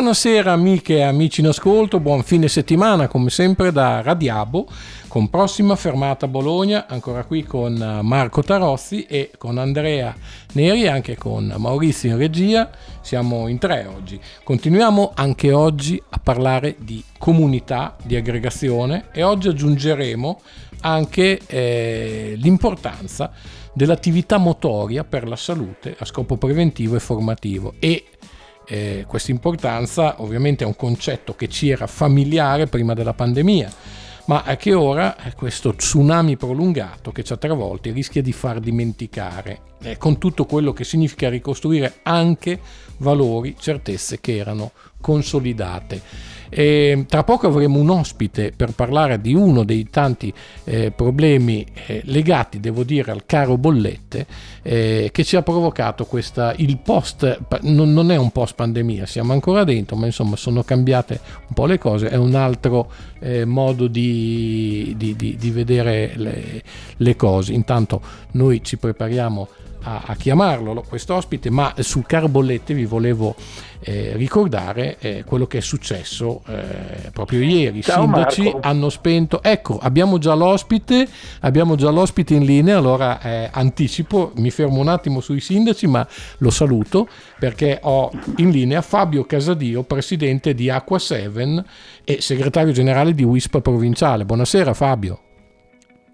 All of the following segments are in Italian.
Buonasera amiche e amici in ascolto, buon fine settimana come sempre da Radiabo con prossima fermata Bologna, ancora qui con eh, Marco Tarozzi e con Andrea Neri, anche con Maurizio in regia, siamo in tre oggi. Continuiamo anche oggi a parlare di comunità, di aggregazione e oggi aggiungeremo anche eh, l'importanza dell'attività motoria per la salute a scopo preventivo e formativo e eh, questa importanza ovviamente è un concetto che ci era familiare prima della pandemia, ma che ora questo tsunami prolungato che ci ha travolti rischia di far dimenticare, eh, con tutto quello che significa ricostruire anche valori, certezze che erano consolidate. E tra poco avremo un ospite per parlare di uno dei tanti eh, problemi eh, legati, devo dire, al caro bollette eh, che ci ha provocato questa, il post, non, non, è un post pandemia, siamo ancora dentro, ma insomma sono cambiate un po' le cose, è un altro eh, modo di, di, di, di vedere le, le cose. Intanto noi ci prepariamo a, a chiamarlo questo ospite, ma sul caro bollette vi volevo eh, ricordare eh, quello che è successo eh, proprio ieri. I sindaci Marco. hanno spento. Ecco, abbiamo già l'ospite, abbiamo già l'ospite in linea. Allora eh, anticipo, mi fermo un attimo sui sindaci, ma lo saluto perché ho in linea Fabio Casadio, presidente di Acqua 7 e segretario generale di WISP provinciale. Buonasera Fabio.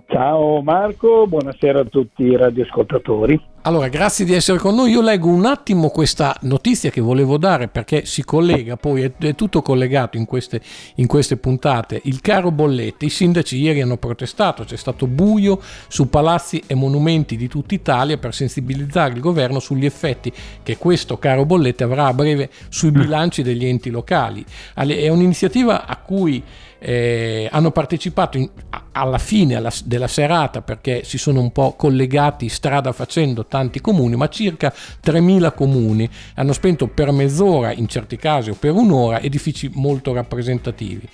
Ciao Marco, buonasera a tutti i radioascoltatori. Allora, grazie di essere con noi. Io leggo un attimo questa notizia che volevo dare perché si collega, poi è, è tutto collegato in queste, in queste, puntate. Il caro bollette, i sindaci ieri hanno protestato, c'è stato buio su palazzi e monumenti di tutta Italia per sensibilizzare il governo sugli effetti che questo caro bollette avrà a breve sui mm. bilanci degli enti locali. È un'iniziativa a cui eh, hanno partecipato in, alla fine alla, della serata perché si sono un po' collegati strada facendo tanti comuni, ma circa 3.000 comuni hanno spento per mezz'ora, in certi casi o per un'ora, edifici molto rappresentativi.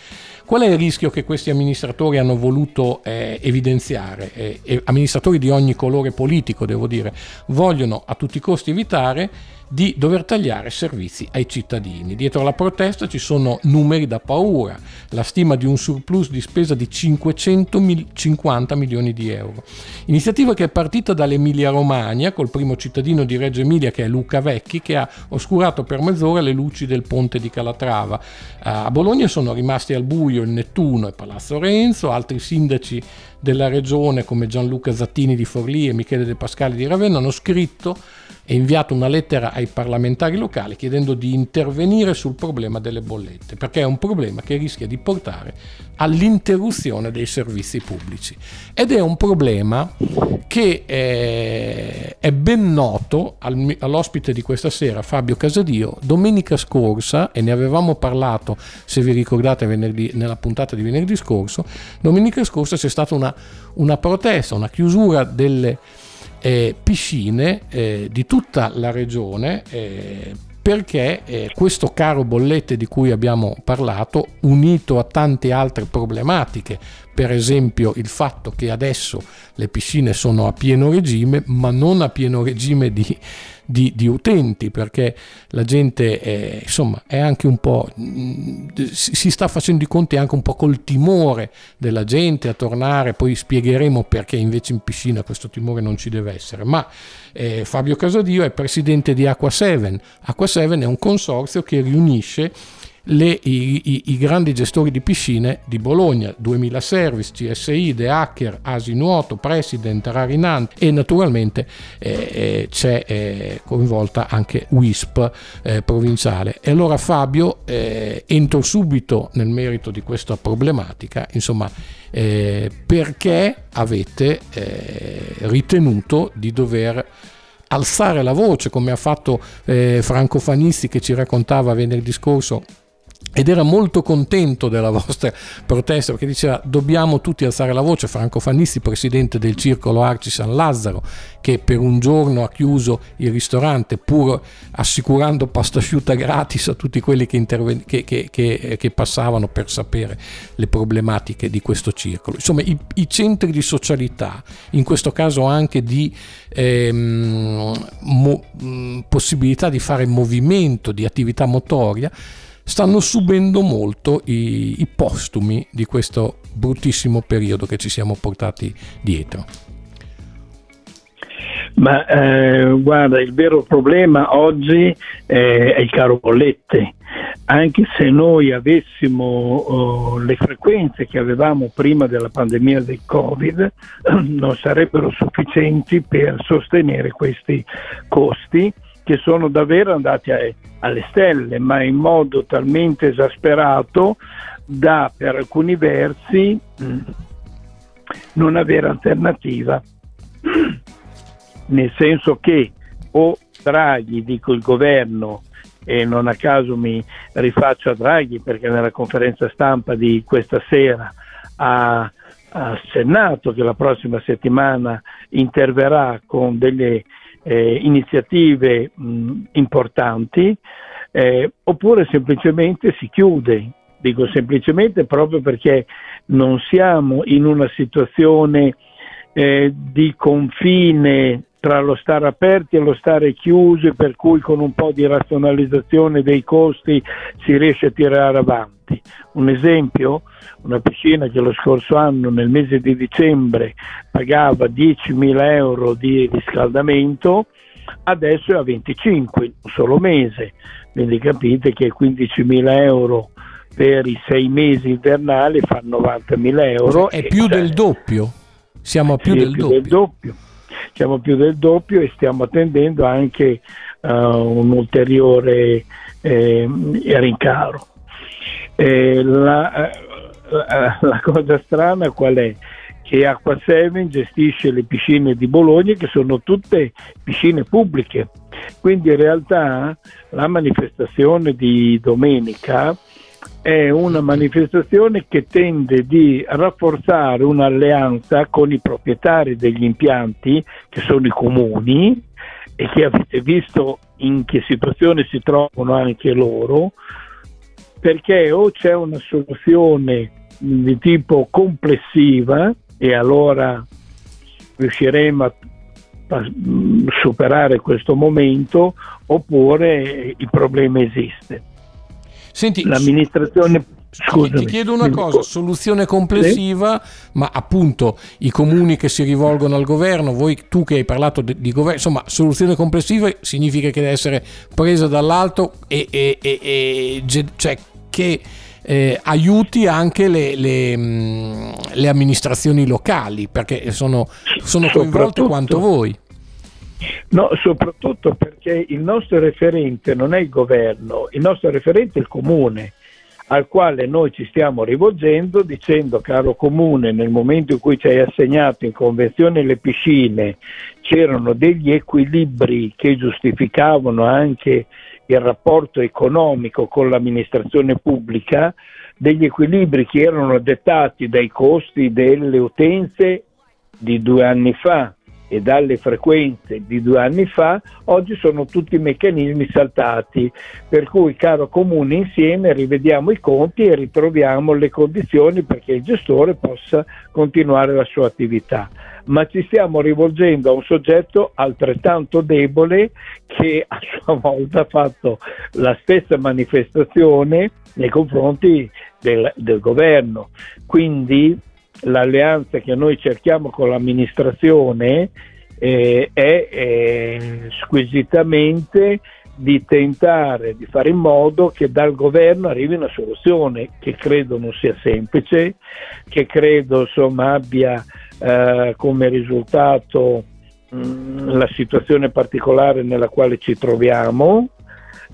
Qual è il rischio che questi amministratori hanno voluto eh, evidenziare? Eh, amministratori di ogni colore politico, devo dire, vogliono a tutti i costi evitare di dover tagliare servizi ai cittadini. Dietro la protesta ci sono numeri da paura, la stima di un surplus di spesa di 550 milioni di euro. Iniziativa che è partita dall'Emilia Romagna col primo cittadino di Reggio Emilia che è Luca Vecchi che ha oscurato per mezz'ora le luci del ponte di Calatrava. A Bologna sono rimasti al buio il Nettuno e Palazzo Renzo, altri sindaci della regione come Gianluca Zattini di Forlì e Michele De Pascali di Ravenna hanno scritto e inviato una lettera ai parlamentari locali chiedendo di intervenire sul problema delle bollette, perché è un problema che rischia di portare all'interruzione dei servizi pubblici. Ed è un problema che è, è ben noto all'ospite di questa sera, Fabio Casadio, domenica scorsa, e ne avevamo parlato, se vi ricordate, venerdì, nella puntata di venerdì scorso, domenica scorsa c'è stata una, una protesta, una chiusura delle eh, piscine eh, di tutta la regione eh, perché eh, questo caro bollette di cui abbiamo parlato, unito a tante altre problematiche, per esempio il fatto che adesso le piscine sono a pieno regime, ma non a pieno regime di di, di utenti perché la gente è, insomma è anche un po' si sta facendo i conti anche un po' col timore della gente a tornare poi spiegheremo perché invece in piscina questo timore non ci deve essere. Ma eh, Fabio Casadio è presidente di Acqua 7 Acqua 7 è un consorzio che riunisce le, i, i, i, grandi gestori di piscine di Bologna, 2000 Service, CSI, The Hacker, Asi Nuoto, President, Rarinant e naturalmente eh, eh, c'è eh, coinvolta anche WISP eh, provinciale. E allora Fabio, eh, entro subito nel merito di questa problematica, insomma, eh, perché avete ritenuto di dover alzare la voce come ha fatto Franco Fanissi che ci raccontava venerdì scorso ed era molto contento della vostra protesta perché diceva dobbiamo tutti alzare la voce. Franco Fannissi, presidente del circolo Arci San Lazzaro, che per un giorno ha chiuso il ristorante pur assicurando pasta asciutta gratis a tutti quelli che, interven- che, che, che passavano per sapere le problematiche di questo circolo. Insomma, i, i centri di socialità, in questo caso anche di ehm, mo- possibilità di fare movimento, di attività motoria, stanno subendo molto i, i postumi di questo bruttissimo periodo che ci siamo portati dietro. Ma eh, guarda, il vero problema oggi eh, è il caro bollette. Anche se noi avessimo oh, le frequenze che avevamo prima della pandemia del Covid, non sarebbero sufficienti per sostenere questi costi che sono davvero andati a, alle stelle, ma in modo talmente esasperato da per alcuni versi mm, non avere alternativa. Nel senso che o Draghi, dico il governo, e non a caso mi rifaccio a Draghi perché nella conferenza stampa di questa sera ha, accennato che la prossima settimana interverrà con delle eh, iniziative mh, importanti, eh, oppure semplicemente si chiude. Dico semplicemente proprio perché non siamo in una situazione eh, di confine tra lo stare aperti e lo stare chiusi, per cui con un po' di razionalizzazione dei costi si riesce a tirare avanti. Un esempio, una piscina che lo scorso anno nel mese di dicembre pagava 10.000 euro di riscaldamento, adesso è a 25 in un solo mese, quindi capite che 15.000 euro per i sei mesi invernali fa 90.000 euro. È più del doppio, siamo a più, sì, del, più doppio. del doppio siamo più del doppio e stiamo attendendo anche uh, un ulteriore eh, rincaro. Eh, la, la, la, cosa strana qual è? Che Acqua 7 gestisce le piscine di Bologna che sono tutte piscine pubbliche, quindi in realtà la manifestazione di domenica è una manifestazione che tende di rafforzare un'alleanza con i proprietari degli impianti, che sono i comuni, e che avete visto in che situazione si trovano anche loro, perché o c'è una soluzione di tipo complessiva e allora riusciremo a superare questo momento oppure il problema esiste. Senti, l'amministrazione Scusami. Ti chiedo una cosa, soluzione complessiva, sì. ma appunto i comuni che si rivolgono al governo, voi tu che hai parlato di, di governo, insomma soluzione complessiva significa che deve essere presa dall'alto e, e, e, e cioè che eh, aiuti anche le, le, mm, le, amministrazioni locali, perché sono, sono coinvolte quanto voi. No, soprattutto perché il nostro referente non è il governo, il nostro referente è il comune al quale noi ci stiamo rivolgendo dicendo caro comune nel momento in cui ci hai assegnato in convenzione le piscine c'erano degli equilibri che giustificavano anche il rapporto economico con l'amministrazione pubblica, degli equilibri che erano dettati dai costi delle utenze di due anni fa e dalle frequenze di due anni fa, oggi sono tutti meccanismi saltati, per cui caro comune insieme rivediamo i conti e ritroviamo le condizioni perché il gestore possa continuare la sua attività. Ma ci stiamo rivolgendo a un soggetto altrettanto debole che a sua volta ha fatto la stessa manifestazione nei confronti del, del governo. Quindi l'alleanza che noi cerchiamo con l'amministrazione eh, è eh, squisitamente di tentare di fare in modo che dal governo arrivi una soluzione che credo non sia semplice, che credo insomma, abbia eh, come risultato mh, mm, la situazione particolare nella quale ci troviamo,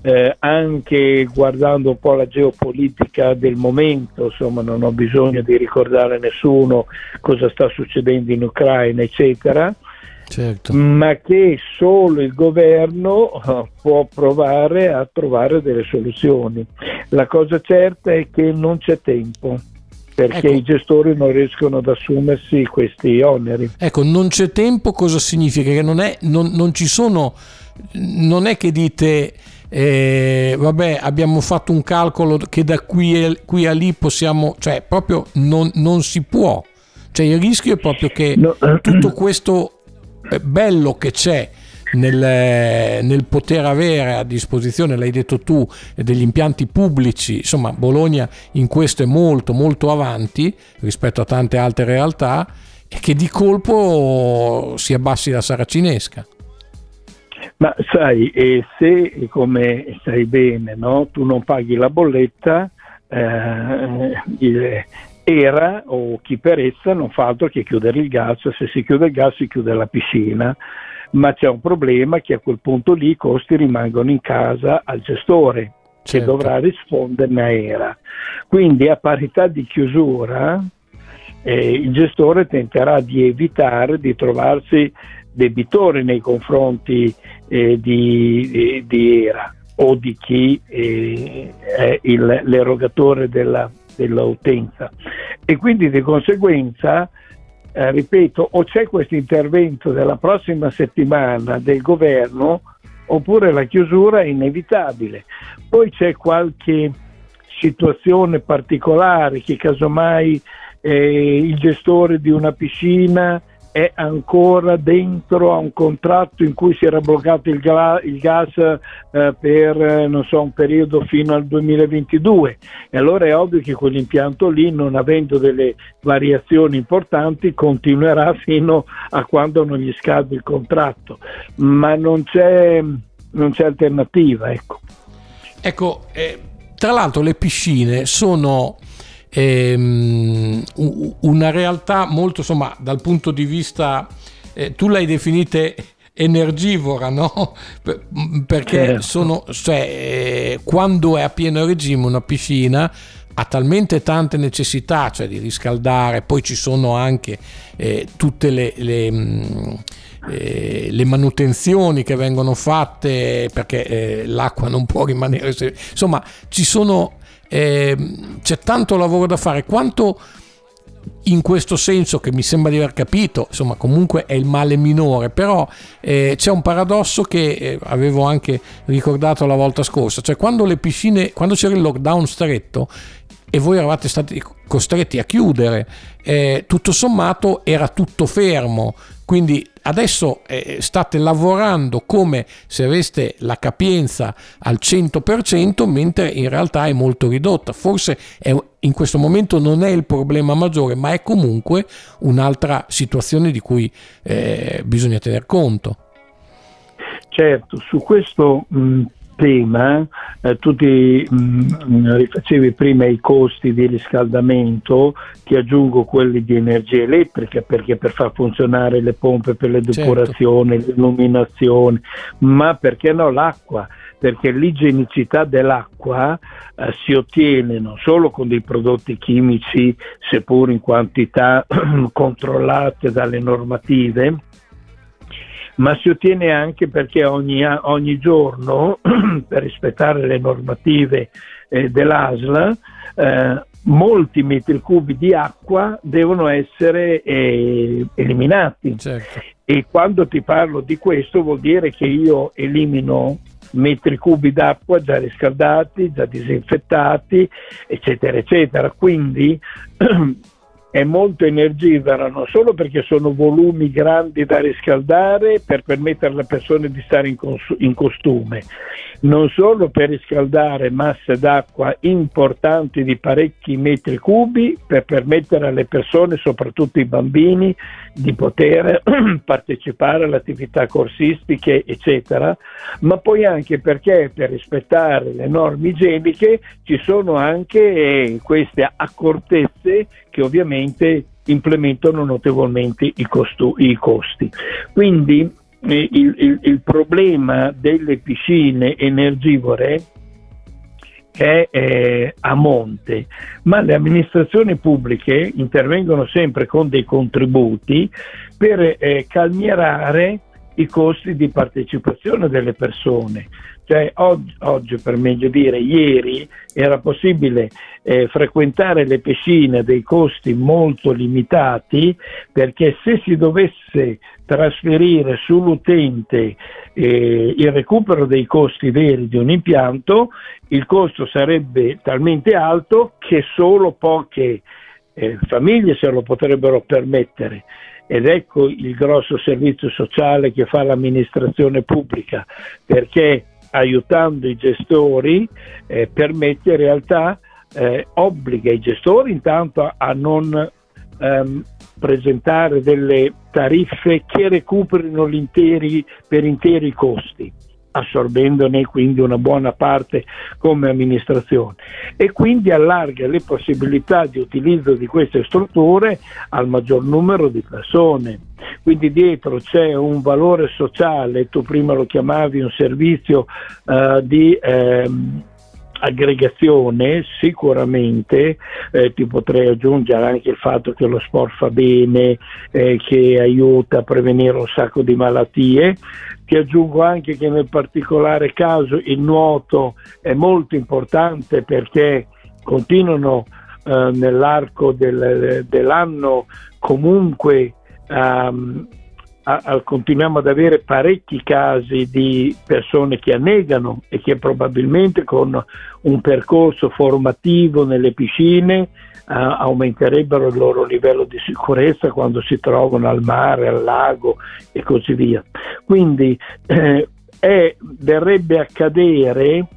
eh, anche guardando un po' la geopolitica del momento, insomma non ho bisogno di ricordare a nessuno cosa sta succedendo in Ucraina, eccetera, certo. ma che solo il governo eh, può provare a trovare delle soluzioni. La cosa certa è che non c'è tempo perché ecco. i gestori non riescono ad assumersi questi oneri. Ecco, non c'è tempo cosa significa? Che non, è, non, non ci sono, non è che dite eh, vabbè abbiamo fatto un calcolo che da qui, a, qui a lì possiamo, cioè proprio non, non, si può, cioè il rischio è proprio che no. tutto questo bello che c'è nel, nel, poter avere a disposizione, l'hai detto tu, degli impianti pubblici, insomma Bologna in questo è molto molto avanti rispetto a tante altre realtà e che di colpo si abbassi la saracinesca. Ma sai, e se come sai bene, no, tu non paghi la bolletta, eh, il, era o chi per essa non fa altro che chiudere il gas, se si chiude il gas si chiude la piscina, ma c'è un problema che a quel punto lì i costi rimangono in casa al gestore certo. che dovrà risponderne a era. Quindi a parità di chiusura eh, il gestore tenterà di evitare di trovarsi debitore nei confronti eh, di, di, ERA o di chi eh, è il, l'erogatore della, dell'utenza. E quindi di conseguenza eh, ripeto o c'è questo intervento della prossima settimana del governo oppure la chiusura è inevitabile. Poi c'è qualche situazione particolare che casomai eh, il gestore di una piscina è ancora dentro a un contratto in cui si era bloccato il, gas, il gas eh, per eh, so, un periodo fino al 2022 e allora è ovvio che quell'impianto lì non avendo delle variazioni importanti continuerà fino a quando non gli scade il contratto. Ma non c'è, non c'è alternativa ecco, ecco eh, tra l'altro le piscine sono ehm, una realtà molto, insomma, dal punto di vista, eh, tu l'hai definita energivora, no? Perché certo. sono, cioè, eh, quando è a pieno regime una piscina ha talmente tante necessità, cioè di riscaldare, poi ci sono anche eh, tutte le, le mm, eh, le manutenzioni che vengono fatte perché eh, l'acqua non può rimanere insomma ci sono eh, c'è tanto lavoro da fare. Quanto in questo senso che mi sembra di aver capito, insomma comunque è il male minore, però eh, c'è un paradosso che eh, avevo anche ricordato la volta scorsa, cioè quando le piscine, quando c'era il lockdown stretto e voi eravate stati costretti a chiudere, eh, tutto sommato era tutto fermo, quindi adesso eh, state lavorando come se aveste la capienza al 100%, mentre in realtà è molto ridotta. Forse è, in questo momento non è il problema maggiore, ma è comunque un'altra situazione di cui eh, bisogna tener conto. Certo, su questo mh, tema, eh, tu ti mh, mm, rifacevi prima i costi di riscaldamento, ti aggiungo quelli di energia elettrica perché per far funzionare le pompe per le certo. depurazioni, certo. l'illuminazione, ma perché no l'acqua? Perché l'igienicità dell'acqua eh, si ottiene non solo con dei prodotti chimici, seppur in quantità controllate dalle normative, ma si ottiene anche perché ogni, ogni giorno, per rispettare le normative eh, dell'ASL, eh, molti metri cubi di acqua devono essere eh, eliminati. Certo. E quando ti parlo di questo vuol dire che io elimino metri cubi d'acqua già riscaldati, già disinfettati, eccetera, eccetera. Quindi è molto energivora non solo perché sono volumi grandi da riscaldare per permettere alle persone di stare in, cons- in costume, non solo per riscaldare masse d'acqua importanti di parecchi metri cubi per permettere alle persone, soprattutto i bambini, di poter partecipare alle attività corsistiche, eccetera, ma poi anche perché per rispettare le norme igieniche ci sono anche eh, queste accortezze che ovviamente implementano notevolmente i, costu- i costi. Quindi eh, il, il, il, problema delle piscine energivore è eh, a monte, ma le amministrazioni pubbliche intervengono sempre con dei contributi per eh, calmierare i costi di partecipazione delle persone. Cioè, oggi, oggi, per meglio dire, ieri era possibile eh, frequentare le piscine a dei costi molto limitati perché se si dovesse trasferire sull'utente eh, il recupero dei costi veri di un impianto, il costo sarebbe talmente alto che solo poche eh, famiglie se lo potrebbero permettere. Ed ecco il grosso servizio sociale che fa l'amministrazione pubblica, perché aiutando i gestori eh, permette in realtà, eh, obbliga i gestori intanto a non ehm, presentare delle tariffe che recuperino per interi i costi assorbendone quindi una buona parte come amministrazione e quindi allarga le possibilità di utilizzo di queste strutture al maggior numero di persone. Quindi dietro c'è un valore sociale, tu prima lo chiamavi un servizio uh, di eh, aggregazione sicuramente eh, ti potrei aggiungere anche il fatto che lo sport fa bene, eh, che aiuta a prevenire un sacco di malattie. Ti aggiungo anche che nel particolare caso il nuoto è molto importante perché continuano eh, nell'arco del, dell'anno comunque um, a, continuiamo ad avere parecchi casi di persone che annegano e che probabilmente con un percorso formativo nelle piscine Uh, aumenterebbero il loro livello di sicurezza quando si trovano al mare, al lago e così via. Quindi eh, è, verrebbe a cadere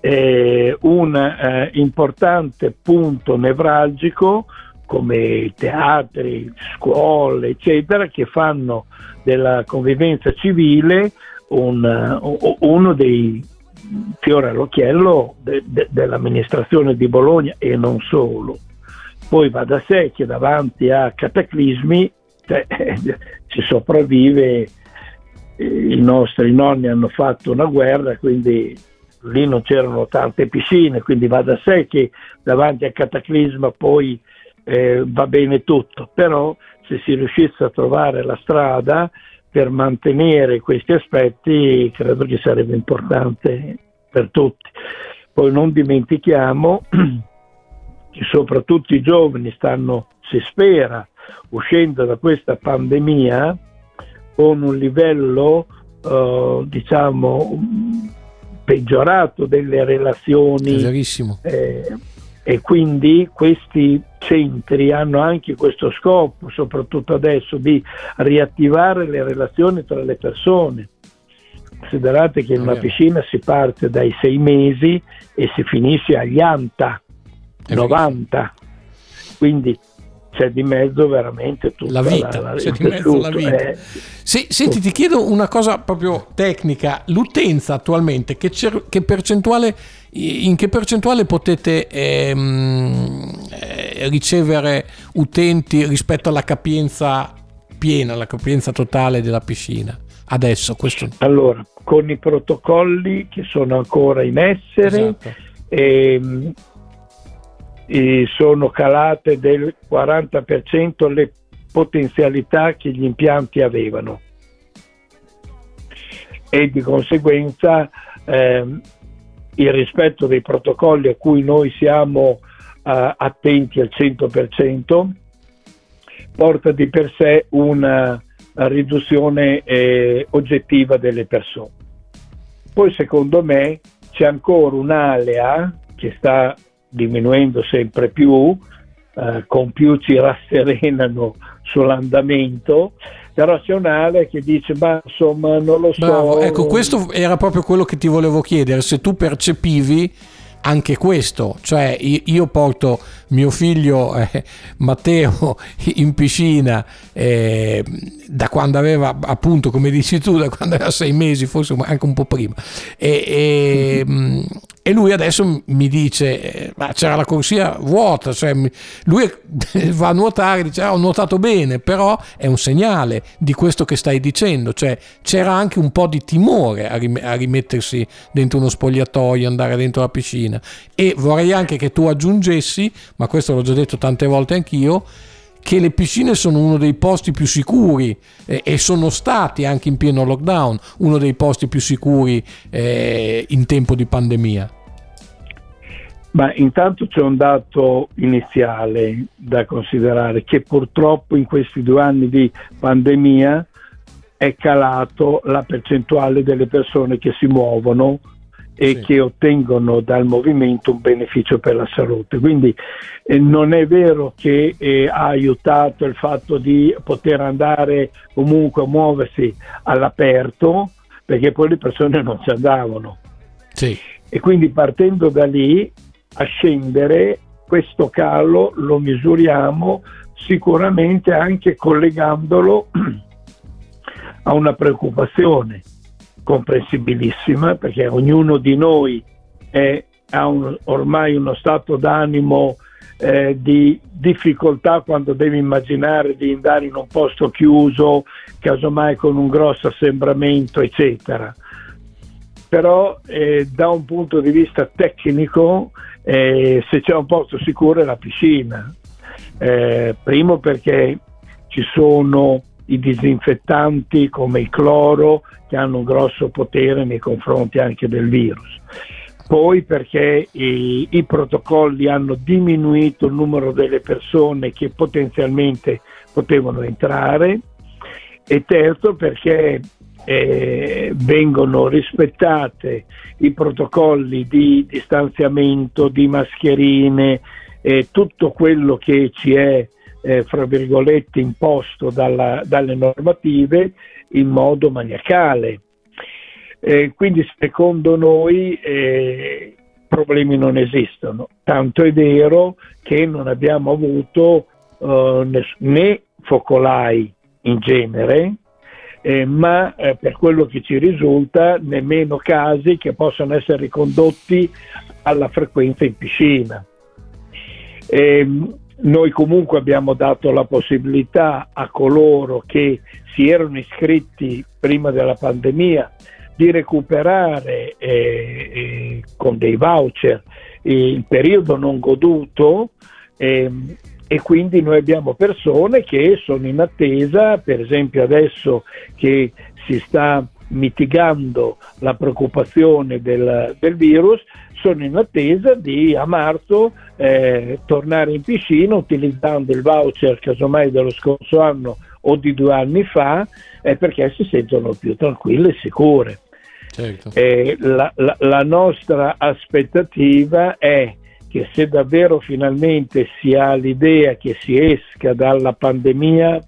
eh, un eh, importante punto nevralgico come teatri, scuole, eccetera, che fanno della convivenza civile un, uno dei fiori all'occhiello de, de, dell'amministrazione di Bologna e non solo. Poi va da sé che davanti a cataclismi cioè, si sopravvive, i nostri nonni hanno fatto una guerra, quindi lì non c'erano tante piscine, quindi va da sé che davanti a cataclisma poi eh, va bene tutto, però se si riuscisse a trovare la strada per mantenere questi aspetti credo che sarebbe importante per tutti. Poi non dimentichiamo che soprattutto i giovani stanno, si spera, uscendo da questa pandemia con un livello eh, diciamo peggiorato delle relazioni eh, e quindi questi centri hanno anche questo scopo, soprattutto adesso, di riattivare le relazioni tra le persone. Considerate che in una piscina si parte dai sei mesi e si finisce agli anta, 90, quindi c'è di mezzo veramente tutta la vita. La, la, c'è di mezzo la vita. Eh. Se, senti, ti chiedo una cosa proprio tecnica: l'utenza attualmente, che, che percentuale, in che percentuale potete ehm, eh, ricevere utenti rispetto alla capienza piena, alla capienza totale della piscina? Adesso, questo... Allora, con i protocolli che sono ancora in essere, esatto. ehm, sono calate del 40% le potenzialità che gli impianti avevano e di conseguenza ehm, il rispetto dei protocolli a cui noi siamo eh, attenti al 100% porta di per sé una riduzione eh, oggettiva delle persone. Poi secondo me c'è ancora un'alea che sta diminuendo sempre più, eh, con più ci rasserenano sull'andamento, un'area che dice ma insomma non lo so. Bravo. Ecco, questo era proprio quello che ti volevo chiedere, se tu percepivi anche questo, cioè io porto mio figlio eh, Matteo in piscina eh, da quando aveva appunto come dici tu da quando aveva sei mesi forse anche un po' prima. E, e, mm, e lui adesso mi dice eh, ma c'era la corsia vuota cioè lui va a nuotare dice ah, ho nuotato bene però è un segnale di questo che stai dicendo cioè c'era anche un po' di timore a, rim- a rimettersi dentro uno spogliatoio andare dentro la piscina e vorrei anche che tu aggiungessi ma questo l'ho già detto tante volte anch'io, che le piscine sono uno dei posti più sicuri eh, e sono stati anche in pieno lockdown uno dei posti più sicuri eh, in tempo di pandemia. Ma intanto c'è un dato iniziale da considerare che purtroppo in questi due anni di pandemia è calato la percentuale delle persone che si muovono e sì. che ottengono dal movimento un beneficio per la salute. Quindi eh, non è vero che eh, ha aiutato il fatto di poter andare comunque a muoversi all'aperto, perché poi le persone non ci andavano. Sì. E quindi partendo da lì a scendere, questo calo lo misuriamo sicuramente anche collegandolo a una preoccupazione comprensibilissima perché ognuno di noi è, ha un, ormai uno stato d'animo eh, di difficoltà quando deve immaginare di andare in un posto chiuso, casomai con un grosso assembramento, eccetera. Però eh, da un punto di vista tecnico, eh, se c'è un posto sicuro è la piscina. Eh, primo perché ci sono i disinfettanti come il cloro che hanno un grosso potere nei confronti anche del virus. Poi perché i, i protocolli hanno diminuito il numero delle persone che potenzialmente potevano entrare e terzo perché eh, vengono rispettate i protocolli di distanziamento, di mascherine, eh, tutto quello che ci è eh, fra virgolette imposto dalla, dalle normative in modo maniacale. Eh, quindi secondo noi eh, problemi non esistono, tanto è vero che non abbiamo avuto eh, né focolai in genere, eh, ma eh, per quello che ci risulta nemmeno casi che possano essere ricondotti alla frequenza in piscina. Eh, noi comunque abbiamo dato la possibilità a coloro che si erano iscritti prima della pandemia di recuperare eh, eh, con dei voucher il periodo non goduto eh, e quindi noi abbiamo persone che sono in attesa, per esempio adesso che si sta mitigando la preoccupazione del, del virus, sono in attesa di a marzo eh, tornare in piscina utilizzando il voucher casomai dello scorso anno o di due anni fa eh, perché si sentono più tranquille e sicure. Certo. Eh, la, la, la nostra aspettativa è che se davvero finalmente si ha l'idea che si esca dalla pandemia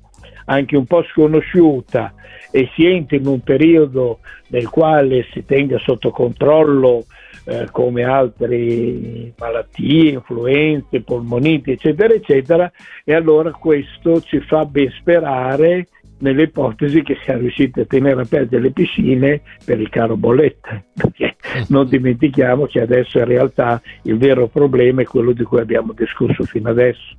anche un po' sconosciuta e si entri in un periodo nel quale si tenga sotto controllo eh, come altre malattie, influenze, polmoniti, eccetera, eccetera, e allora questo ci fa ben sperare nelle ipotesi che siamo riusciti a tenere aperte le piscine per il caro bollette, perché non dimentichiamo che adesso in realtà il vero problema è quello di cui abbiamo discusso fino adesso.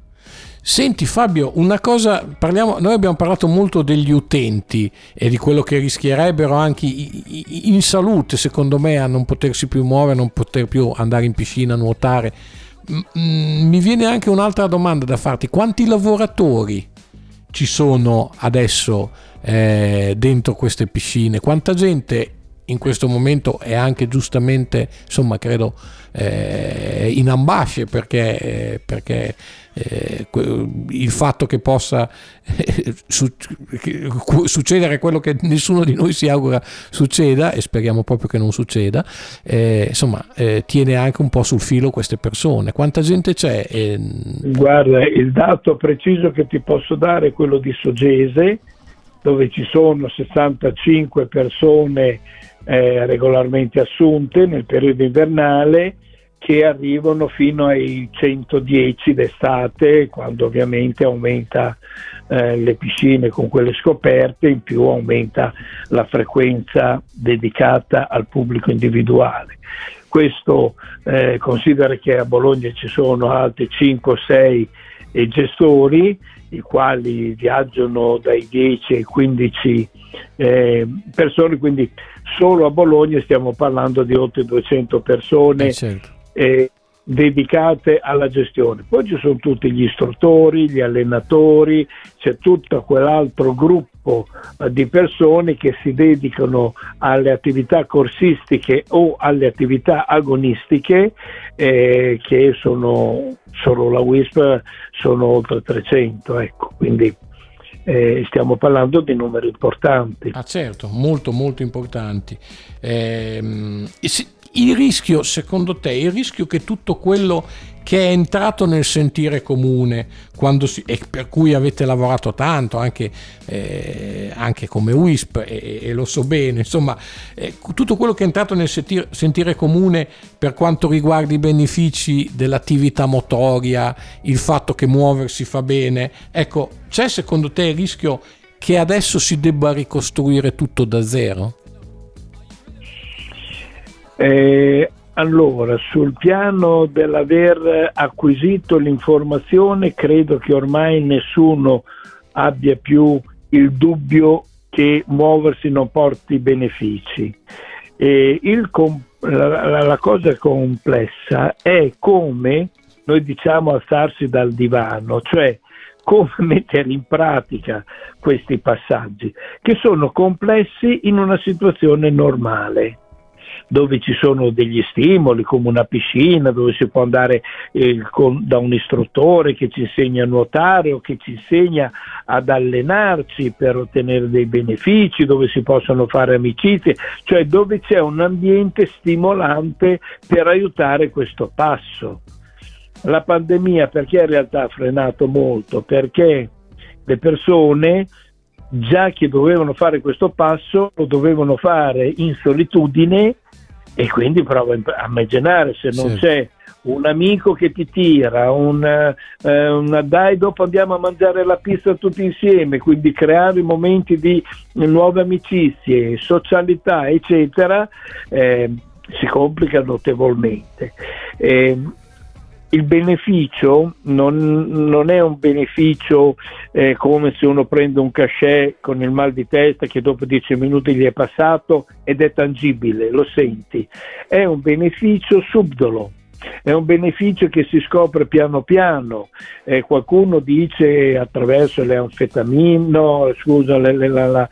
Senti Fabio, una cosa, parliamo, noi abbiamo parlato molto degli utenti e di quello che rischierebbero anche in salute, secondo me, a non potersi più muovere, a non poter più andare in piscina, nuotare. Mi viene anche un'altra domanda da farti, quanti lavoratori ci sono adesso eh, dentro queste piscine? Quanta gente in questo momento è anche giustamente, insomma, credo eh, in ambasce perché, eh, perché eh, il fatto che possa eh, succedere quello che nessuno di noi si augura succeda e speriamo proprio che non succeda, eh, insomma, eh, tiene anche un po' sul filo queste persone. Quanta gente c'è? Guarda, il dato preciso che ti posso dare è quello di Sogese, dove ci sono 65 persone eh, regolarmente assunte nel periodo invernale che arrivano fino ai 110 d'estate, quando ovviamente aumenta eh, le piscine con quelle scoperte, in più aumenta la frequenza dedicata al pubblico individuale. Questo eh, considera che a Bologna ci sono altri 5-6 gestori, i quali viaggiano dai 10 ai 15 eh, persone, quindi solo a Bologna stiamo parlando di oltre 200 persone. Eh certo eh, dedicate alla gestione. Poi ci sono tutti gli istruttori, gli allenatori, c'è tutto quell'altro gruppo eh, di persone che si dedicano alle attività corsistiche o alle attività agonistiche eh, che sono solo la WISP sono oltre 300, ecco, quindi eh, stiamo parlando di numeri importanti. Ah certo, molto molto importanti. Eh, il rischio, secondo te, il rischio che tutto quello che è entrato nel sentire comune si, e per cui avete lavorato tanto anche, eh, anche come WISP e, e, lo so bene insomma eh, tutto quello che è entrato nel sentire, sentire comune per quanto riguarda i benefici dell'attività motoria il fatto che muoversi fa bene ecco c'è secondo te il rischio che adesso si debba ricostruire tutto da zero? Eh, allora, sul piano dell'aver acquisito l'informazione, credo che ormai nessuno abbia più il dubbio che muoversi non porti benefici. Il, la, la cosa complessa è come noi diciamo alzarsi dal divano, cioè come mettere in pratica questi passaggi che sono complessi in una situazione normale dove ci sono degli stimoli come una piscina dove si può andare eh, con, da un istruttore che ci insegna a nuotare o che ci insegna ad allenarci per ottenere dei benefici, dove si possono fare amicizie, cioè dove c'è un ambiente stimolante per aiutare questo passo. La pandemia perché in realtà ha frenato molto? Perché le persone già che dovevano fare questo passo lo dovevano fare in solitudine e quindi prova a immaginare se non sì. c'è un amico che ti tira, una, eh, una, dai dopo andiamo a mangiare la pizza tutti insieme, quindi creare momenti di nuove amicizie, socialità eccetera, eh, si complica notevolmente. Eh, il beneficio non, non, è un beneficio eh, come se uno prende un cachet con il mal di testa che dopo dieci minuti gli è passato ed è tangibile, lo senti. È un beneficio subdolo. È un beneficio che si scopre piano piano. Eh, qualcuno dice attraverso le anfetamine, no, scusa, le, le, la, la,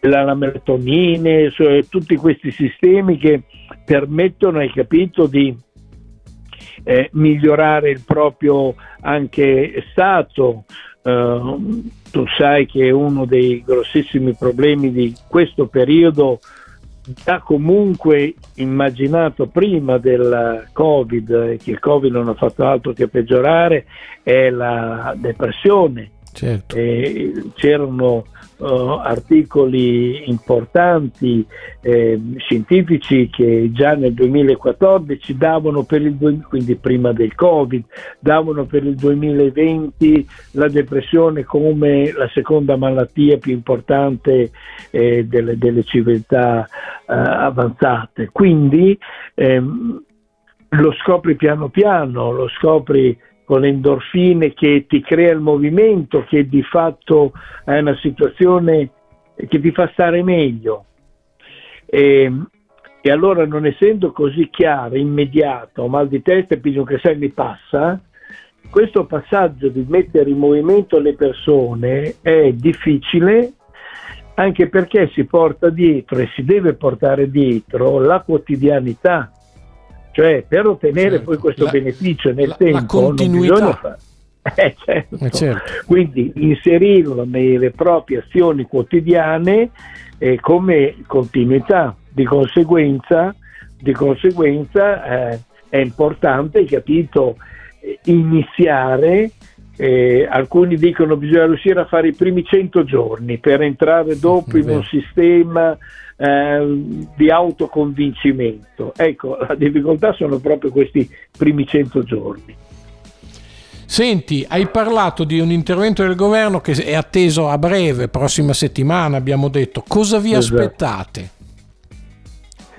la, la melatonine, tutti questi sistemi che permettono, hai capito, di eh, migliorare il proprio anche stato. Uh, tu sai che uno dei grossissimi problemi di questo periodo già comunque immaginato prima del Covid e che il Covid non ha fatto altro che peggiorare è la depressione. Certo. Eh, c'erano uh, articoli importanti eh, scientifici che già nel 2014 davano per il quindi prima del Covid, davano per il 2020 la depressione come la seconda malattia più importante eh, delle, delle, civiltà uh, avanzate. Quindi ehm, lo scopri piano piano, lo scopri con le endorfine che ti crea il movimento, che di fatto è una situazione che ti fa stare meglio. E, e allora non essendo così chiaro, immediato, mal di testa e piglio che sai mi passa, questo passaggio di mettere in movimento le persone è difficile anche perché si porta dietro e si deve portare dietro la quotidianità cioè per ottenere certo. poi questo la, beneficio nel la, tempo la non bisogna fare. Eh, certo. Eh, certo. Quindi inserirlo nelle proprie azioni quotidiane eh, come continuità. Di conseguenza, di conseguenza eh, è importante, capito, iniziare eh, alcuni dicono che bisogna riuscire a fare i primi 100 giorni per entrare dopo in un sistema eh, di autoconvincimento. Ecco, la difficoltà sono proprio questi primi 100 giorni. Senti, hai parlato di un intervento del governo che è atteso a breve, prossima settimana abbiamo detto. Cosa vi esatto. aspettate?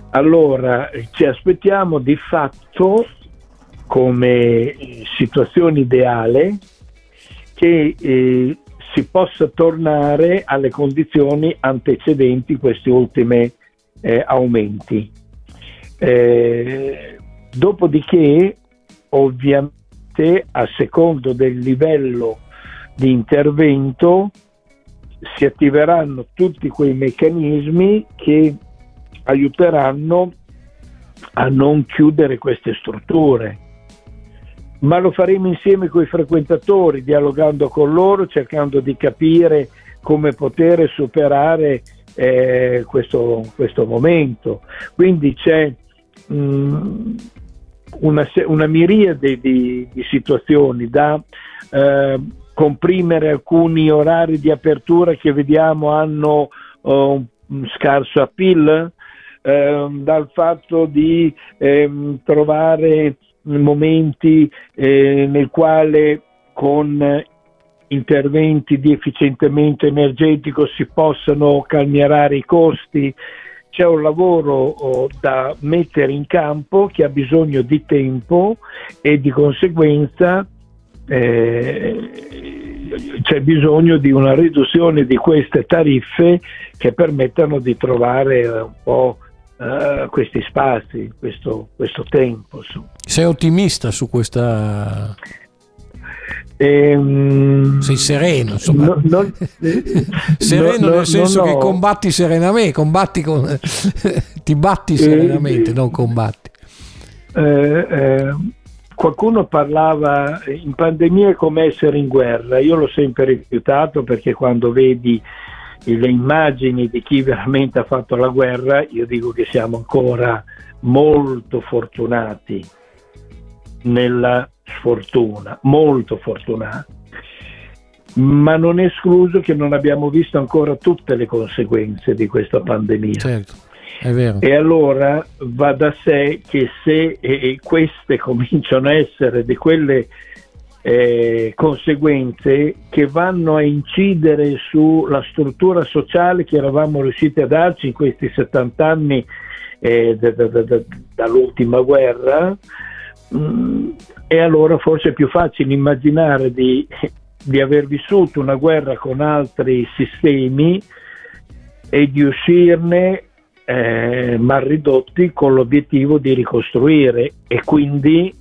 Allora, ci aspettiamo di fatto come situazione ideale che eh, si possa tornare alle condizioni antecedenti questi ultimi eh, aumenti. Eh, dopodiché, ovviamente, a secondo del livello di intervento, si attiveranno tutti quei meccanismi che aiuteranno a non chiudere queste strutture ma lo faremo insieme con i frequentatori, dialogando con loro, cercando di capire come poter superare eh, questo, questo, momento. Quindi c'è mh, una, una, miriade di, di, situazioni, da eh, comprimere alcuni orari di apertura che vediamo hanno uh, un scarso appeal, eh, dal fatto di eh, trovare momenti eh, nel quale con interventi di efficientamento energetico si possano calmierare i costi. C'è un lavoro oh, da mettere in campo che ha bisogno di tempo e di conseguenza eh, c'è bisogno di una riduzione di queste tariffe che permettano di trovare un po' uh, questi spazi, questo, questo tempo. Su. Sei ottimista su questa... Ehm, Sei sereno, insomma. No, non, sereno no, nel senso che combatti serenamente, combatti con, ti batti eh, serenamente, eh, non combatti. Eh, eh, qualcuno parlava in pandemia come essere in guerra, io l'ho sempre rifiutato perché quando vedi le immagini di chi veramente ha fatto la guerra, io dico che siamo ancora molto fortunati nella sfortuna, molto fortunati. Ma non è escluso che non abbiamo visto ancora tutte le conseguenze di questa pandemia. Certo, è vero. E allora va da sé che se queste cominciano a essere di quelle eh, conseguenze che vanno a incidere sulla struttura sociale che eravamo riusciti a darci in questi 70 anni eh, da, da, da, dall'ultima guerra. Mm, e allora forse è più facile immaginare di, di aver vissuto una guerra con altri sistemi e di uscirne eh, mal ridotti con l'obiettivo di ricostruire e quindi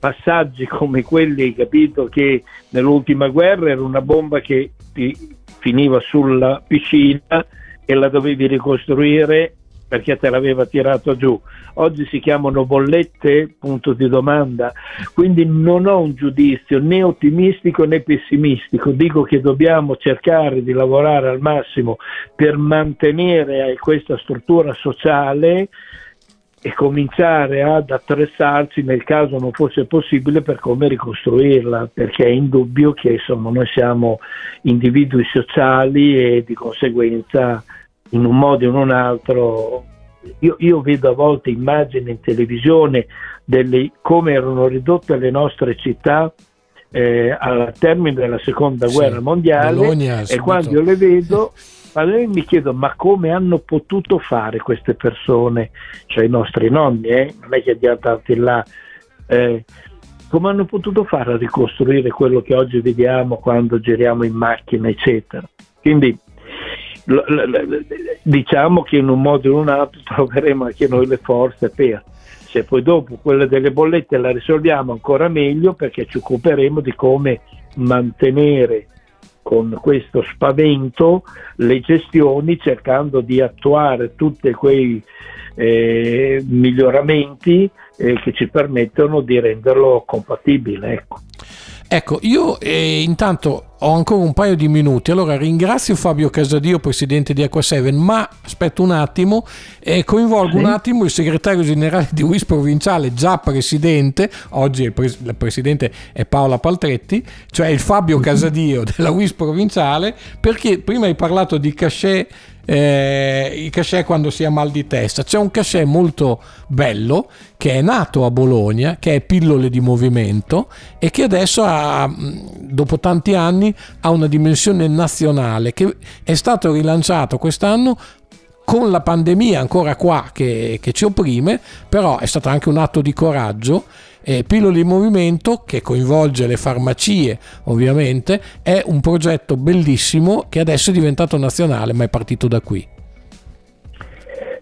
passaggi come quelli, capito, che nell'ultima guerra era una bomba che ti finiva sulla piscina e la dovevi ricostruire perché te l'aveva tirato giù. Oggi si chiamano bollette, punto di domanda, quindi non ho un giudizio né ottimistico né pessimistico, dico che dobbiamo cercare di lavorare al massimo per mantenere questa struttura sociale e cominciare ad attrezzarci nel caso non fosse possibile per come ricostruirla, perché è indubbio che insomma, noi siamo individui sociali e di conseguenza in un modo o in un altro io, io, vedo a volte immagini in televisione delle, come erano ridotte le nostre città eh, al termine della seconda sì, guerra mondiale Bologna, e quando io le vedo Allora mi chiedo, ma come hanno potuto fare queste persone, cioè i nostri nonni, eh? non è che andiamo tanti là, eh, come hanno potuto fare a ricostruire quello che oggi vediamo quando giriamo in macchina, eccetera. Quindi diciamo che in un modo o in un altro troveremo anche noi le forze per se poi dopo quella delle bollette la risolviamo ancora meglio perché ci occuperemo di come mantenere con questo spavento le gestioni cercando di attuare tutti quei eh, miglioramenti eh, che ci permettono di renderlo compatibile. Ecco. Ecco, io eh, intanto ho ancora un paio di minuti, allora ringrazio Fabio Casadio, presidente di Acqua 7, ma aspetto un attimo e coinvolgo sì. un attimo il segretario generale di WIS provinciale, già presidente, oggi il, pres- il presidente è Paola Paltretti, cioè il Fabio mhm. Casadio della WIS provinciale, perché prima hai parlato di cachet eh, i cachet quando si ha mal di testa. C'è un cachet molto bello che è nato a Bologna, che è Pillole di Movimento e che adesso ha, dopo tanti anni ha una dimensione nazionale che è stato rilanciato quest'anno con la pandemia ancora qua che, che ci opprime, però è stato anche un atto di coraggio eh, Pillole in Movimento, che coinvolge le farmacie ovviamente, è un progetto bellissimo che adesso è diventato nazionale, ma è partito da qui.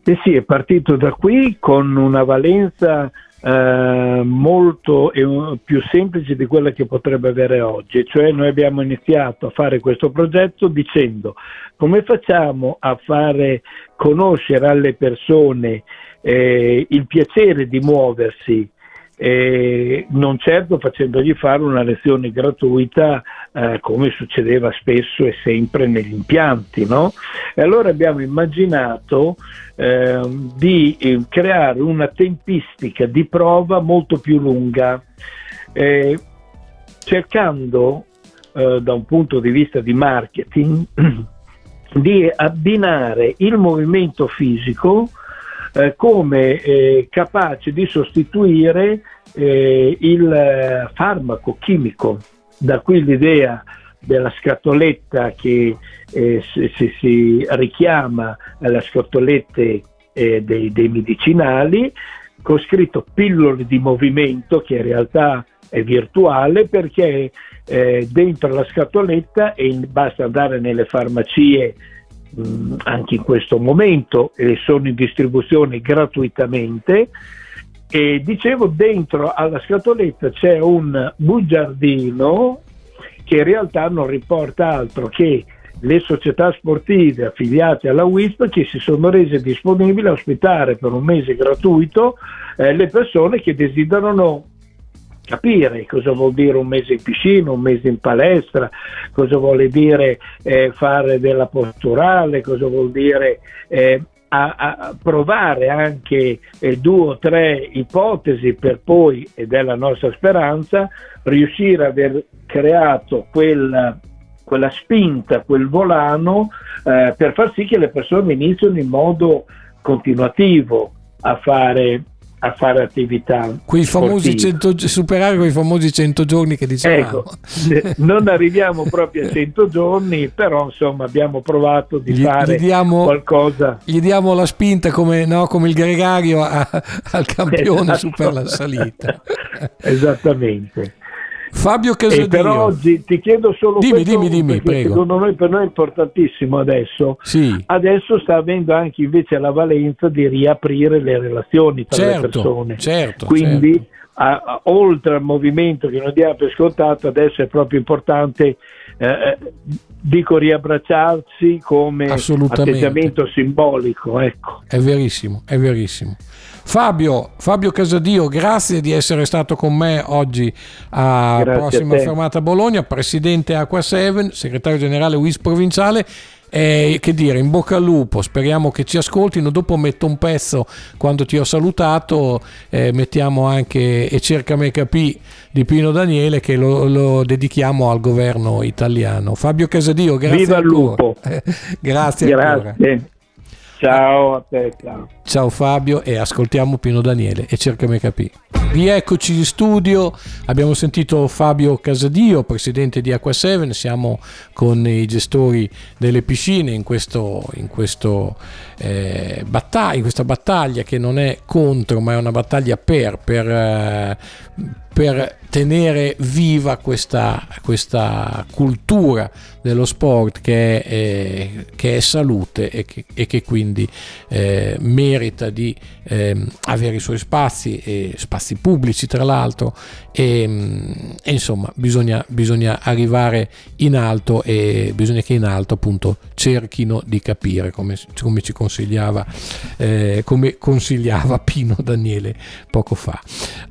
Eh sì, è partito da qui con una valenza eh, molto eh, più semplice di quella che potrebbe avere oggi, cioè noi abbiamo iniziato a fare questo progetto dicendo come facciamo a fare conoscere alle persone eh, il piacere di muoversi eh, non certo facendogli fare una lezione gratuita eh, come succedeva spesso e sempre negli impianti. No? E allora abbiamo immaginato eh, di creare una tempistica di prova molto più lunga, cercando eh, da un punto di vista di marketing di abbinare il movimento fisico eh, come eh, capace di sostituire eh, il eh, farmaco chimico. Da qui l'idea della scatoletta che eh, si, si, si, richiama alle scatolette dei, dei medicinali, con scritto pillole di movimento che in realtà è virtuale perché eh, dentro la scatoletta e in, basta andare nelle farmacie mh, anche in questo momento e sono in distribuzione gratuitamente. E dicevo dentro alla scatoletta c'è un bugiardino che in realtà non riporta altro che le società sportive affiliate alla WISP che si sono rese disponibili a ospitare per un mese gratuito eh, le persone che desiderano capire cosa vuol dire un mese in piscina, un mese in palestra, cosa vuole dire eh, fare della posturale, cosa vuol dire eh, a, a, provare anche eh, due o tre ipotesi per poi, ed è la nostra speranza, riuscire ad aver creato quella, quella spinta, quel volano eh, per far sì che le persone iniziano in modo continuativo a fare a fare attività. Quei famosi 100, superare quei famosi 100 giorni che dicevamo. Ecco, non arriviamo proprio a 100 giorni, però insomma abbiamo provato di gli, fare gli diamo, qualcosa. Gli diamo la spinta come, no, come il gregario a, al campione esatto. su per la salita. Esattamente. Fabio Casadio. E per oggi ti chiedo solo dimmi, questo, dimmi, dimmi, prego. secondo noi per noi è importantissimo adesso. Sì. Adesso sta avendo anche invece la valenza di riaprire le relazioni tra certo, le persone. Certo, Quindi certo. A, a, oltre al movimento che non diamo per scontato, adesso è proprio importante eh, dico riabbracciarsi come atteggiamento simbolico. Ecco. È verissimo, è verissimo. Fabio, Fabio Casadio, grazie di essere stato con me oggi a grazie prossima a fermata Bologna, presidente Acqua 7, segretario generale WIS provinciale. E che dire, in bocca al lupo, speriamo che ci ascoltino. Dopo metto un pezzo quando ti ho salutato, eh, mettiamo anche E cerca me capì di Pino Daniele che lo, lo, dedichiamo al governo italiano. Fabio Casadio, grazie. Viva il lupo! grazie. Grazie. Ciao a te, ciao. Ciao Fabio e ascoltiamo Pino Daniele e cercami capire. Rieccoci in studio, abbiamo sentito Fabio Casadio, presidente di Acqua 7, siamo con i gestori delle piscine in, questo, in, questo, eh, battaglia, questa battaglia che non è contro ma è una battaglia per, per, eh, per tenere viva questa, questa, cultura dello sport che è, eh, che è salute e che, e che quindi eh, merita di eh, avere i suoi spazi, spazi pubblici tra l'altro, e, mm, e insomma bisogna, bisogna, arrivare in alto e bisogna che in alto appunto cerchino di capire come, come ci consigliava, eh, come consigliava Pino Daniele poco fa.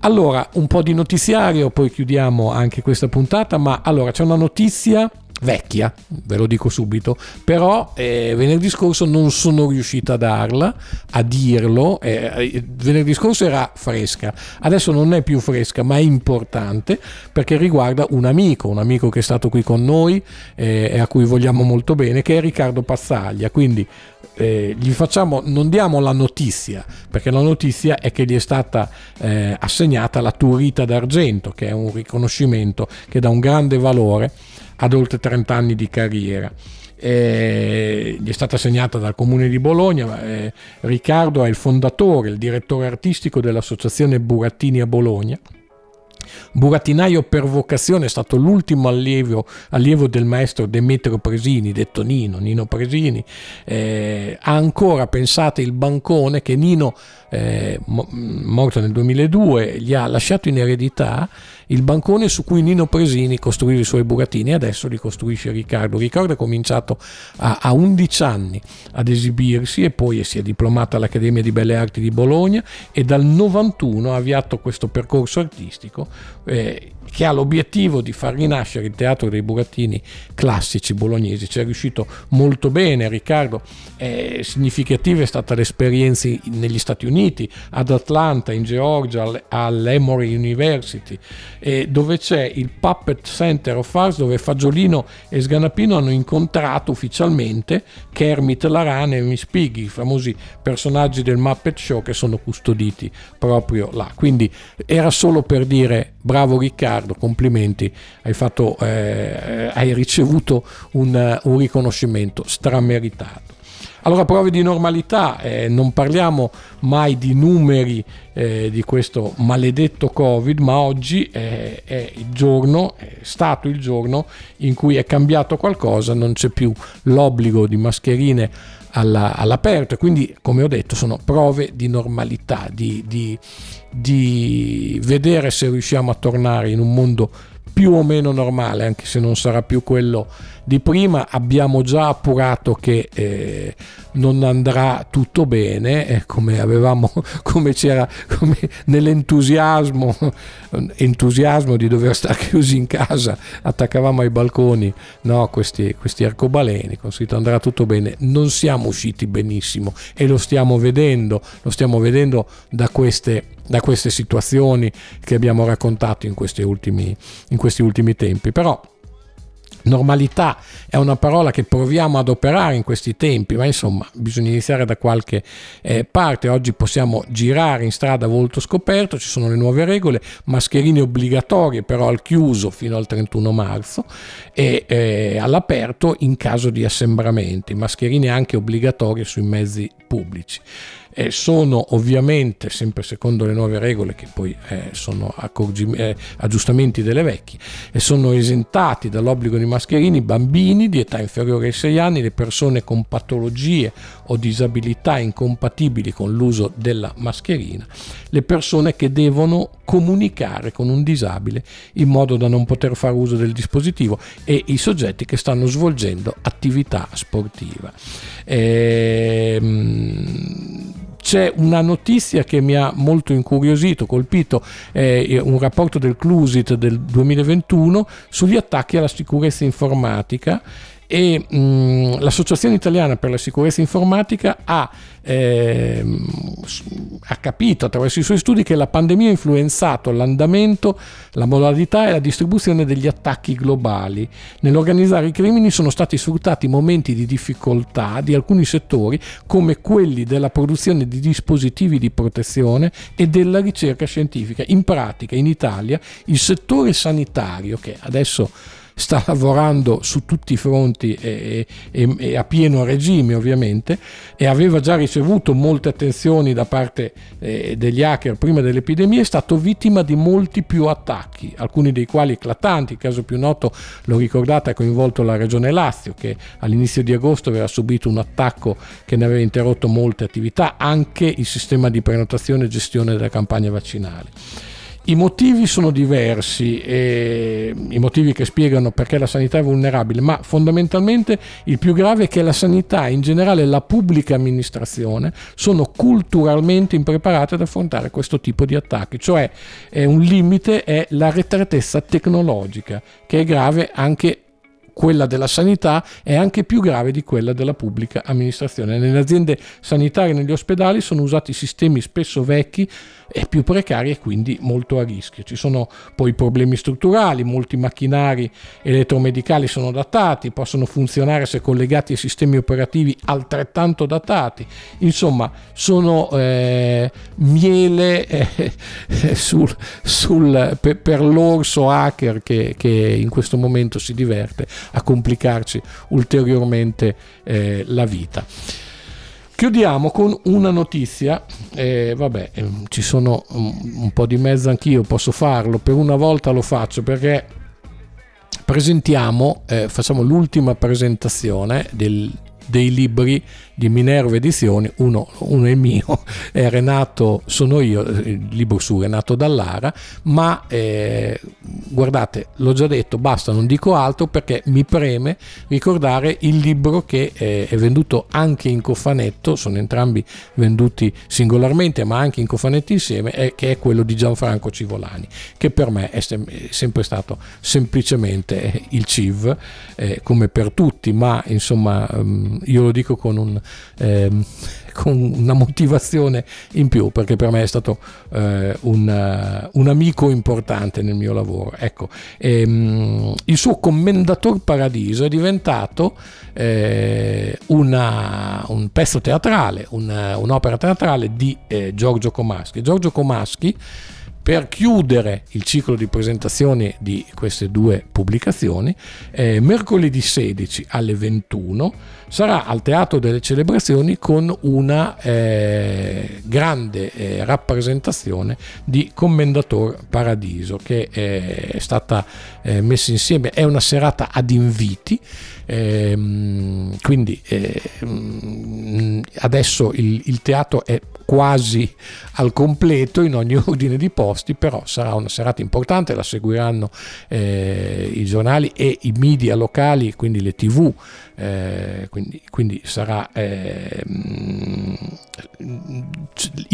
Allora, un po' di notiziario, poi chiudiamo anche questa puntata, ma allora c'è una notizia vecchia, ve lo dico subito, però eh, venerdì scorso non sono riuscito a darla, a dirlo, eh, venerdì scorso era fresca, adesso non è più fresca ma è importante perché riguarda un amico, un amico che è stato qui con noi eh, e a cui vogliamo molto bene, che è Riccardo Pazzaglia, quindi eh, gli facciamo, non diamo la notizia, perché la notizia è che gli è stata eh, assegnata la Turita d'Argento, che è un riconoscimento che dà un grande valore ad oltre 30 anni di carriera. Eh, gli è stata assegnata dal comune di Bologna. Eh, Riccardo è il fondatore, il direttore artistico dell'associazione Burattini a Bologna Burattinaio per vocazione è stato l'ultimo allievo, allievo, del maestro Demetrio Presini, detto Nino, Nino Presini. Eh, ha ancora, pensate, il bancone che Nino, eh, morto nel 2002, gli ha lasciato in eredità il bancone su cui Nino Presini costruiva i suoi burattini e adesso li costruisce Riccardo. Riccardo è cominciato a, a 11 anni ad esibirsi e poi si è diplomato all'Accademia di Belle Arti di Bologna e dal 91 ha avviato questo percorso artistico eh, che ha l'obiettivo di far rinascere il teatro dei burattini classici bolognesi. Ci è riuscito molto bene, Riccardo. Eh, significativa è stata l'esperienza negli Stati Uniti, ad Atlanta, in Georgia, all'Emory University, dove c'è il Puppet Center of Arts, dove Fagiolino e Sganapino hanno incontrato ufficialmente Kermit la Rana e Miss Piggy, i famosi personaggi del Muppet Show che sono custoditi proprio là. Quindi era solo per dire bravo Riccardo, complimenti, hai, fatto, eh, hai ricevuto un, un riconoscimento strameritato. Allora, prove di normalità, eh, non parliamo mai di numeri eh, di questo maledetto Covid, ma oggi è, è, il giorno, è stato il giorno in cui è cambiato qualcosa, non c'è più l'obbligo di mascherine alla, all'aperto quindi, come ho detto, sono prove di normalità, di, di, di vedere se riusciamo a tornare in un mondo più o meno normale, anche se non sarà più quello di prima. Abbiamo già appurato che eh, non andrà tutto bene, eh, come avevamo, come c'era come nell'entusiasmo entusiasmo di dover stare chiusi in casa, attaccavamo ai balconi no, questi, questi arcobaleni, con scritto andrà tutto bene. Non siamo usciti benissimo e lo stiamo vedendo, lo stiamo vedendo da queste da queste situazioni che abbiamo raccontato in questi ultimi, in questi ultimi tempi. Però normalità è una parola che proviamo ad operare in questi tempi, ma insomma bisogna iniziare da qualche eh, parte. Oggi possiamo girare in strada volto scoperto, ci sono le nuove regole, mascherine obbligatorie però al chiuso fino al 31 marzo e eh, all'aperto in caso di assembramenti, mascherine anche obbligatorie sui mezzi pubblici eh, sono ovviamente, sempre secondo le nuove regole che poi eh, sono eh, aggiustamenti delle vecchie, e sono esentati dall'obbligo di mascherini bambini di età inferiore ai 6 anni, le persone con patologie o disabilità incompatibili con l'uso della mascherina, le persone che devono comunicare con un disabile in modo da non poter fare uso del dispositivo e i soggetti che stanno svolgendo attività sportiva. Ehm, c'è una notizia che mi ha molto incuriosito, colpito, eh, un rapporto del Clusit del 2021 sugli attacchi alla sicurezza informatica e mh, l'Associazione Italiana per la Sicurezza Informatica ha, eh, ha, capito attraverso i suoi studi che la pandemia ha influenzato l'andamento, la modalità e la distribuzione degli attacchi globali. Nell'organizzare i crimini sono stati sfruttati momenti di difficoltà di alcuni settori come quelli della produzione di dispositivi di protezione e della ricerca scientifica. In pratica in Italia il settore sanitario che adesso sta lavorando su tutti i fronti e, e, e, a pieno regime ovviamente e aveva già ricevuto molte attenzioni da parte eh, degli hacker prima dell'epidemia, è stato vittima di molti più attacchi, alcuni dei quali eclatanti, il caso più noto lo ricordate ha coinvolto la regione Lazio che all'inizio di agosto aveva subito un attacco che ne aveva interrotto molte attività, anche il sistema di prenotazione e gestione della campagna vaccinale. I motivi sono diversi, eh, i motivi che spiegano perché la sanità è vulnerabile, ma fondamentalmente il più grave è che la sanità, in generale la pubblica amministrazione, sono culturalmente impreparate ad affrontare questo tipo di attacchi, cioè un limite è la retratezza tecnologica, che è grave anche quella della sanità è anche più grave di quella della pubblica amministrazione. Nelle aziende sanitarie e negli ospedali sono usati sistemi spesso vecchi e più precari e quindi molto a rischio. Ci sono poi problemi strutturali, molti macchinari elettromedicali sono datati, possono funzionare se collegati a sistemi operativi altrettanto datati. Insomma, sono eh, miele eh, sul, sul, per, per, l'orso hacker che, che, in questo momento si diverte a complicarci ulteriormente eh, la vita. Chiudiamo con una notizia eh, vabbè, eh, ci sono un, un po' di mezzo anch'io, posso farlo, per una volta lo faccio perché presentiamo, eh, facciamo l'ultima presentazione del, dei libri di Minerva Edizioni, uno, uno è mio, è Renato, sono io, il libro su Renato Dallara, ma eh, guardate, l'ho già detto, basta, non dico altro perché mi preme ricordare il libro che eh, è venduto anche in cofanetto, sono entrambi venduti singolarmente ma anche in cofanetti insieme, eh, che è quello di Gianfranco Civolani, che per me è, sem- sempre stato semplicemente il CIV, eh, come per tutti, ma insomma um, io lo dico con un ehm, con una motivazione in più perché per me è stato eh, un, un, amico importante nel mio lavoro. Ecco, ehm, il suo commendator paradiso è diventato eh, una, un pezzo teatrale, una, un'opera teatrale di eh, Giorgio Comaschi. Giorgio Comaschi per chiudere il ciclo di presentazioni di queste due pubblicazioni, eh, mercoledì 16 alle 21 sarà al Teatro delle Celebrazioni con una eh, grande eh, rappresentazione di Commendator Paradiso che è stata eh, messa insieme, è una serata ad inviti. Ehm, quindi ehm, adesso il, il teatro è quasi al completo in ogni ordine di posti, però sarà una serata importante, la seguiranno eh, i giornali e i media locali, quindi le tv, eh, quindi, quindi, sarà... Eh,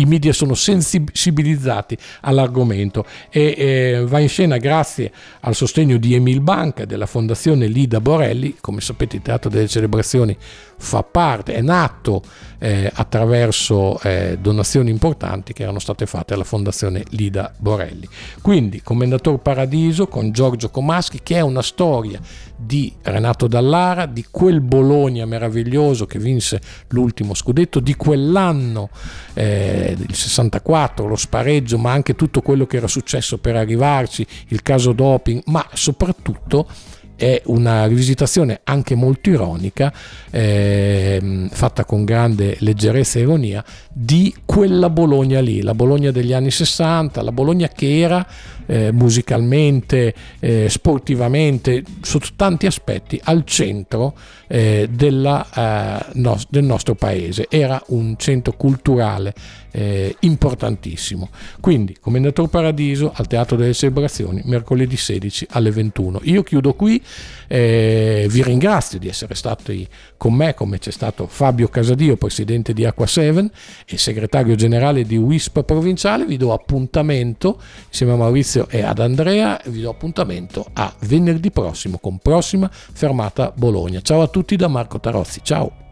I media sono sensibilizzati all'argomento e eh, va in scena grazie al sostegno di Emil Banca della Fondazione Lida Borelli, come sapete il Teatro delle Celebrazioni fa parte, è nato eh, attraverso eh, donazioni importanti che erano state fatte alla Fondazione Lida Borelli. Quindi Commendator Paradiso con Giorgio Comaschi che è una storia di Renato Dallara, di quel Bologna meraviglioso che vinse l'ultimo scudetto, di quell'anno, eh, il 64, lo spareggio, ma anche tutto quello che era successo per arrivarci, il caso doping, ma soprattutto è una rivisitazione anche molto ironica, eh, fatta con grande leggerezza e ironia, di quella Bologna lì, la Bologna degli anni 60, la Bologna che era eh, musicalmente, eh, sportivamente, sotto tanti aspetti, al centro eh, della, eh, no, del nostro paese. Era un centro culturale eh, importantissimo. Quindi, Commendator Paradiso al Teatro delle Celebrazioni, mercoledì 16 alle 21. Io chiudo qui, eh, vi ringrazio di essere stati con me, come c'è stato Fabio Casadio, presidente di Acqua 7 e segretario generale di WISP provinciale. Vi do appuntamento insieme a Maurizio e ad Andrea, vi do appuntamento a venerdì prossimo con prossima fermata Bologna. Ciao a tutti da Marco Tarozzi, ciao!